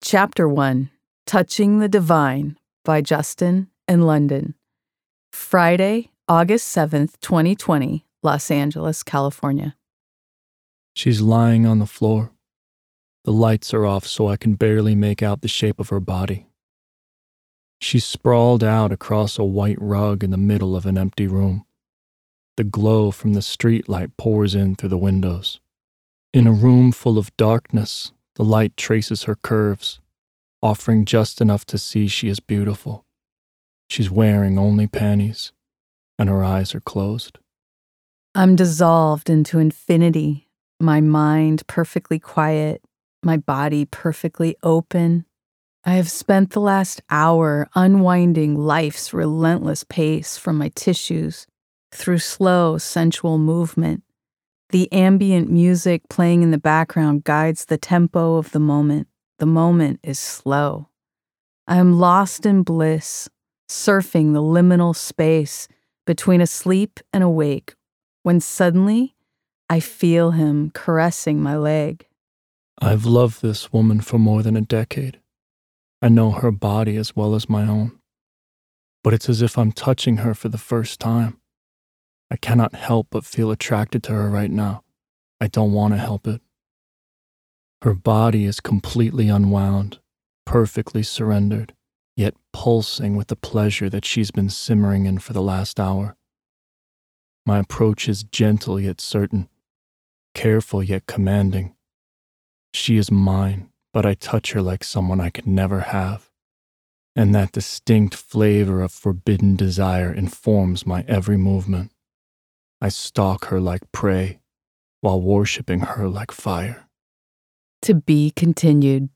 Chapter 1 Touching the Divine by Justin and Londin. Friday, August 7th, 2020, Los Angeles, California. She's lying on the floor. The lights are off so I can barely make out the shape of her body. She's sprawled out across a white rug in the middle of an empty room. The glow from the streetlight pours in through the windows. In a room full of darkness, the light traces her curves, offering just enough to see she is beautiful. She's wearing only panties, and her eyes are closed. I'm dissolved into infinity, my mind perfectly quiet, my body perfectly open. I have spent the last hour unwinding life's relentless pace from my tissues through slow, sensual movement. The ambient music playing in the background guides the tempo of the moment. The moment is slow. I am lost in bliss, surfing the liminal space between asleep and awake, when suddenly I feel him caressing my leg. I've loved this woman for more than a decade. I know her body as well as my own. But it's as if I'm touching her for the first time. I cannot help but feel attracted to her right now. I don't want to help it. Her body is completely unwound, perfectly surrendered, yet pulsing with the pleasure that she's been simmering in for the last hour. My approach is gentle yet certain, careful yet commanding. She is mine, but I touch her like someone I could never have. And that distinct flavor of forbidden desire informs my every movement. I stalk her like prey while worshiping her like fire. To be continued.